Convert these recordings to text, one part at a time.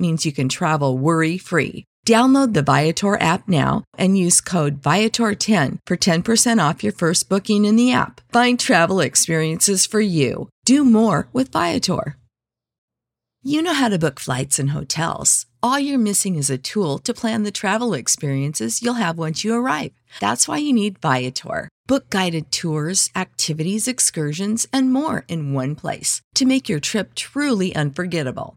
means you can travel worry free. Download the Viator app now and use code Viator10 for 10% off your first booking in the app. Find travel experiences for you. Do more with Viator. You know how to book flights and hotels. All you're missing is a tool to plan the travel experiences you'll have once you arrive. That's why you need Viator. Book guided tours, activities, excursions, and more in one place to make your trip truly unforgettable.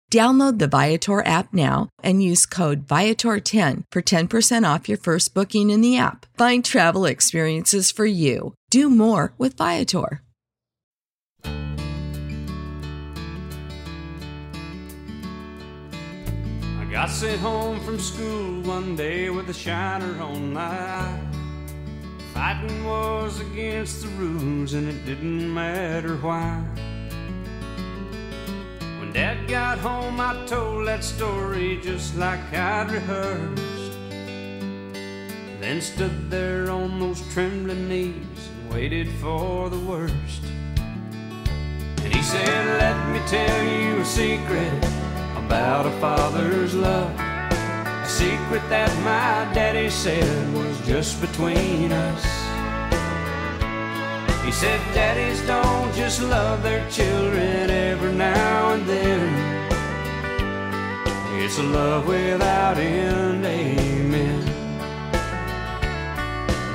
Download the Viator app now and use code Viator10 for 10% off your first booking in the app. Find travel experiences for you. Do more with Viator. I got sent home from school one day with a shiner on my eye. Fighting was against the rules and it didn't matter why. Got home, I told that story just like I'd rehearsed. Then stood there on those trembling knees and waited for the worst. And he said, Let me tell you a secret about a father's love. A secret that my daddy said was just between us. He said, Daddies don't just love their children every now and then. It's a love without end, amen.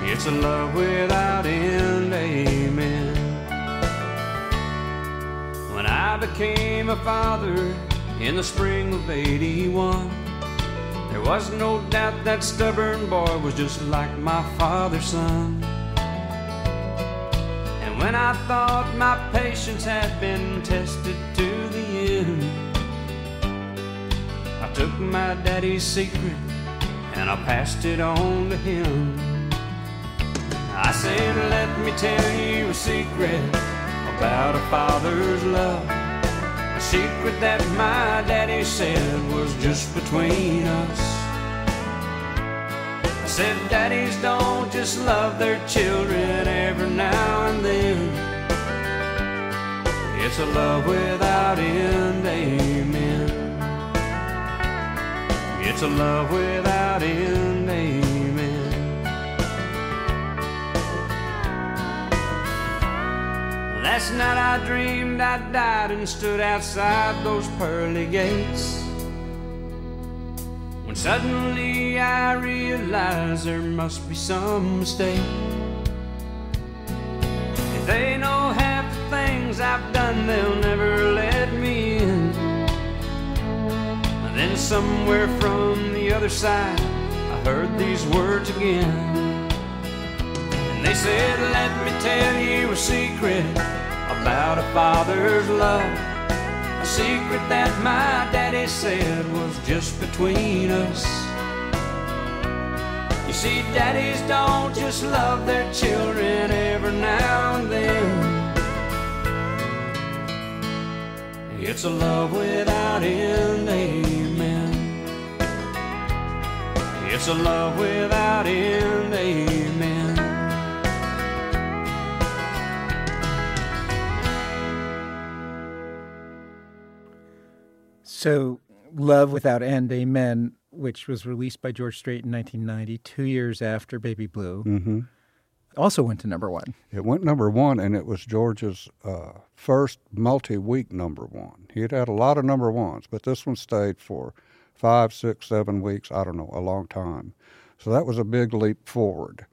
It's a love without end, amen. When I became a father in the spring of 81, there was no doubt that stubborn boy was just like my father's son. And when I thought my patience had been tested to the end, I took my daddy's secret and I passed it on to him. I said, Let me tell you a secret about a father's love. A secret that my daddy said was just between us. Said, Daddies don't just love their children every now and then. It's a love without end, amen. It's a love without end, amen. Last night I dreamed I died and stood outside those pearly gates. Suddenly I realize there must be some mistake. If they know half the things I've done, they'll never let me in. And then somewhere from the other side, I heard these words again. And they said, Let me tell you a secret about a father's love. Secret that my daddy said was just between us. You see, daddies don't just love their children every now and then. It's a love without end, amen. It's a love without end, amen. So, love without end, amen. which was released by George Strait in 1990, two years after Baby Blue, hmm also went to number one. It went number one, and it was George's uh, first multi-week number one. He had had a lot of number ones, but this one stayed for five, six, seven weeks. I don't know, a long time. So that was a big leap forward.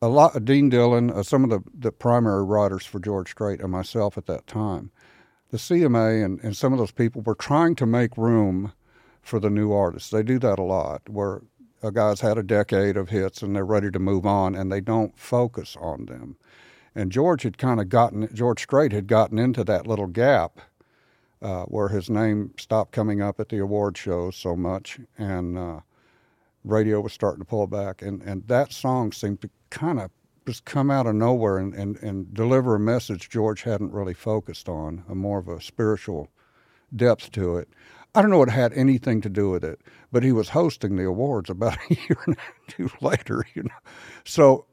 A lot, Dean Dillon, uh, some of the, the primary writers for George Strait, and myself at that time, the CMA and, and some of those people were trying to make room for the new artists. They do that a lot, where a guy's had a decade of hits and they're ready to move on and they don't focus on them. And George had kind of gotten, George Strait had gotten into that little gap uh, where his name stopped coming up at the award shows so much and uh, radio was starting to pull back. And, and that song seemed to kind of just come out of nowhere and, and, and deliver a message George hadn't really focused on, a more of a spiritual depth to it. I don't know what had anything to do with it, but he was hosting the awards about a year and a two later, you know. So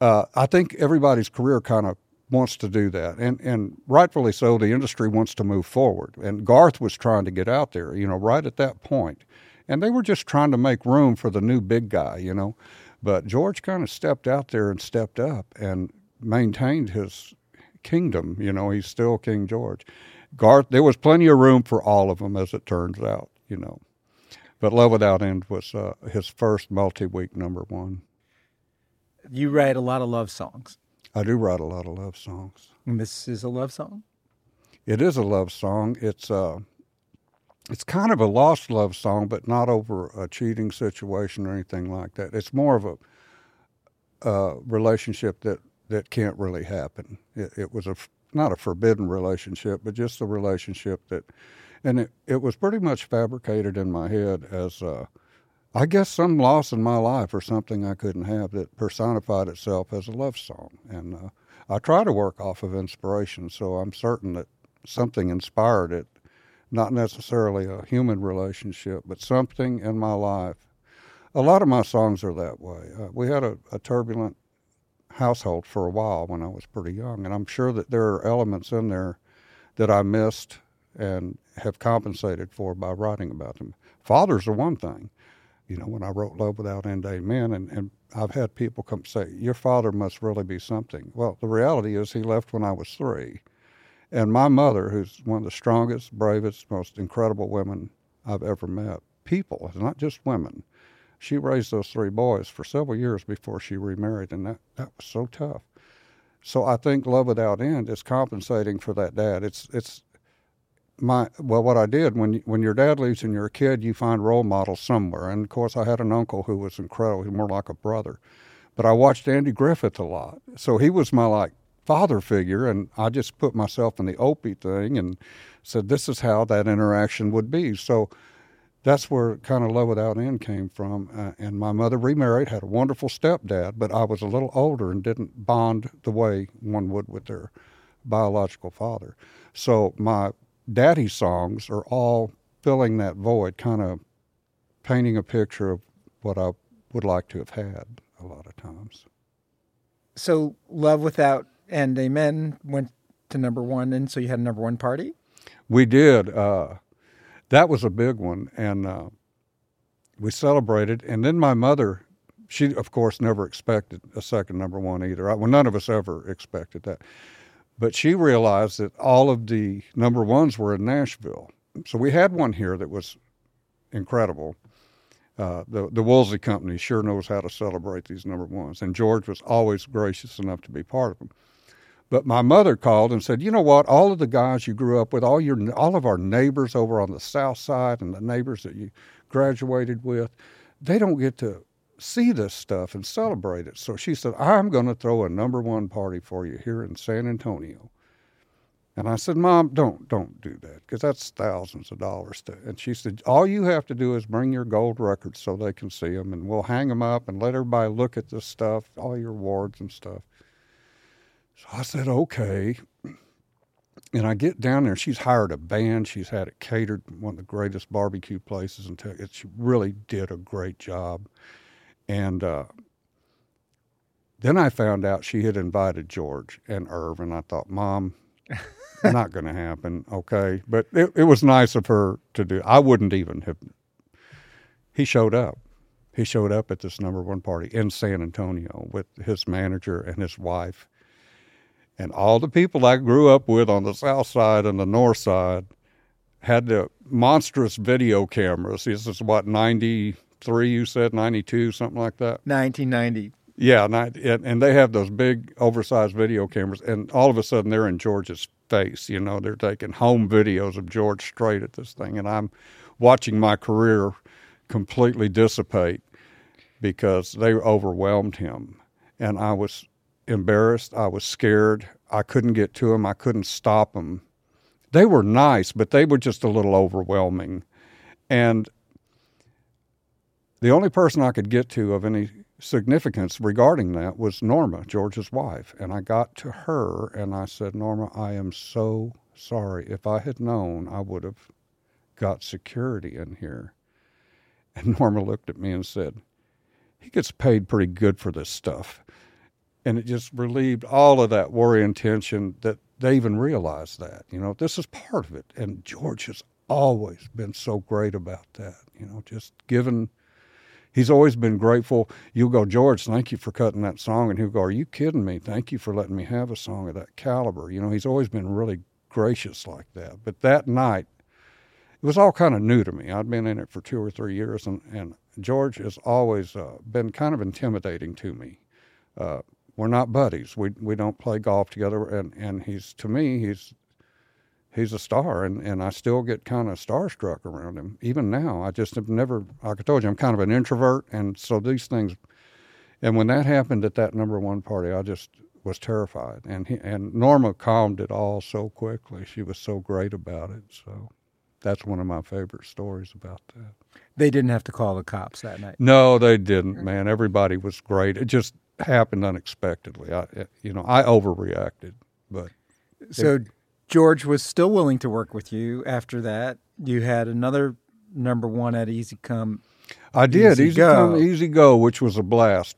uh, I think everybody's career kind of wants to do that, and and rightfully so. The industry wants to move forward, and Garth was trying to get out there, you know, right at that point, and they were just trying to make room for the new big guy, you know. But George kind of stepped out there and stepped up and maintained his kingdom. You know, he's still King George. Garth, there was plenty of room for all of them, as it turns out. You know, but Love Without End was uh, his first multi-week number one. You write a lot of love songs, I do write a lot of love songs. and this is a love song. It is a love song. It's uh, it's kind of a lost love song, but not over a cheating situation or anything like that. It's more of a uh, relationship that that can't really happen. It, it was a not a forbidden relationship, but just a relationship that, and it it was pretty much fabricated in my head as. Uh, I guess some loss in my life or something I couldn't have that personified itself as a love song. And uh, I try to work off of inspiration, so I'm certain that something inspired it, not necessarily a human relationship, but something in my life. A lot of my songs are that way. Uh, we had a, a turbulent household for a while when I was pretty young, and I'm sure that there are elements in there that I missed and have compensated for by writing about them. Fathers are one thing you know, when I wrote Love Without End Amen, and, and I've had people come say, Your father must really be something. Well, the reality is he left when I was three. And my mother, who's one of the strongest, bravest, most incredible women I've ever met, people, not just women, she raised those three boys for several years before she remarried, and that, that was so tough. So I think Love Without End is compensating for that dad. It's it's my well, what I did when when your dad leaves and you're a kid, you find role models somewhere. And of course, I had an uncle who was incredible. He was more like a brother. But I watched Andy Griffith a lot, so he was my like father figure, and I just put myself in the Opie thing and said this is how that interaction would be. So that's where kind of Love Without End came from. Uh, and my mother remarried, had a wonderful stepdad, but I was a little older and didn't bond the way one would with their biological father. So my daddy songs are all filling that void, kind of painting a picture of what I would like to have had a lot of times. So, Love Without End Amen went to number one, and so you had a number one party. We did. Uh, that was a big one, and uh, we celebrated. And then my mother, she of course never expected a second number one either. Well, none of us ever expected that. But she realized that all of the number ones were in Nashville. So we had one here that was incredible. Uh, the the Woolsey Company sure knows how to celebrate these number ones, and George was always gracious enough to be part of them. But my mother called and said, "You know what? All of the guys you grew up with, all your all of our neighbors over on the south side, and the neighbors that you graduated with, they don't get to see this stuff and celebrate it." So she said, "I'm going to throw a number one party for you here in San Antonio." And I said, Mom, don't don't do that because that's thousands of dollars. To, and she said, all you have to do is bring your gold records so they can see them, and we'll hang them up and let everybody look at this stuff, all your awards and stuff. So I said, okay. And I get down there. She's hired a band. She's had it catered, one of the greatest barbecue places in Texas. She really did a great job. And uh, then I found out she had invited George and Erv, and I thought, Mom, not going to happen. Okay, but it, it was nice of her to do. I wouldn't even have he showed up. He showed up at this number one party in San Antonio with his manager and his wife. And all the people I grew up with on the south side and the north side had the monstrous video cameras. This is what, 93, you said, 92, something like that? 1990. Yeah, and, and, and they have those big oversized video cameras, and all of a sudden they're in George's face. You know, they're taking home videos of George Strait at this thing, and I'm watching my career completely dissipate because they overwhelmed him, and I was embarrassed. I was scared. I couldn't get to him. I couldn't stop them. They were nice, but they were just a little overwhelming, and the only person I could get to of any significance regarding that was Norma, George's wife. And I got to her and I said, Norma, I am so sorry. If I had known, I would have got security in here. And Norma looked at me and said, He gets paid pretty good for this stuff. And it just relieved all of that worry and tension that they even realized that. You know, this is part of it. And George has always been so great about that, you know, just giving he's always been grateful. You'll go, George, thank you for cutting that song. And he'll go, Are you kidding me? Thank you for letting me have a song of that caliber. You know, he's always been really gracious like that. But that night, it was all kind of new to me. I'd been in it for two or three years, and, and George has always uh, been kind of intimidating to me. Uh, we're not buddies. We we don't play golf together, and, and he's to me he's he's a star, and, and I still get kind of starstruck around him. Even now, I just have never, like I told you, I'm kind of an introvert, and so these things. And when that happened at that number one party, I just was terrified. And he, and Norma calmed it all so quickly. She was so great about it. So that's one of my favorite stories about that. They didn't have to call the cops that night. No, they didn't, man. Everybody was great. It just happened unexpectedly. I, eh, you know, I overreacted, but so George was still willing to work with you after that. You had another number one at Easy Come. I did Easy Easy, Go. Come, Easy Go, which was a blast.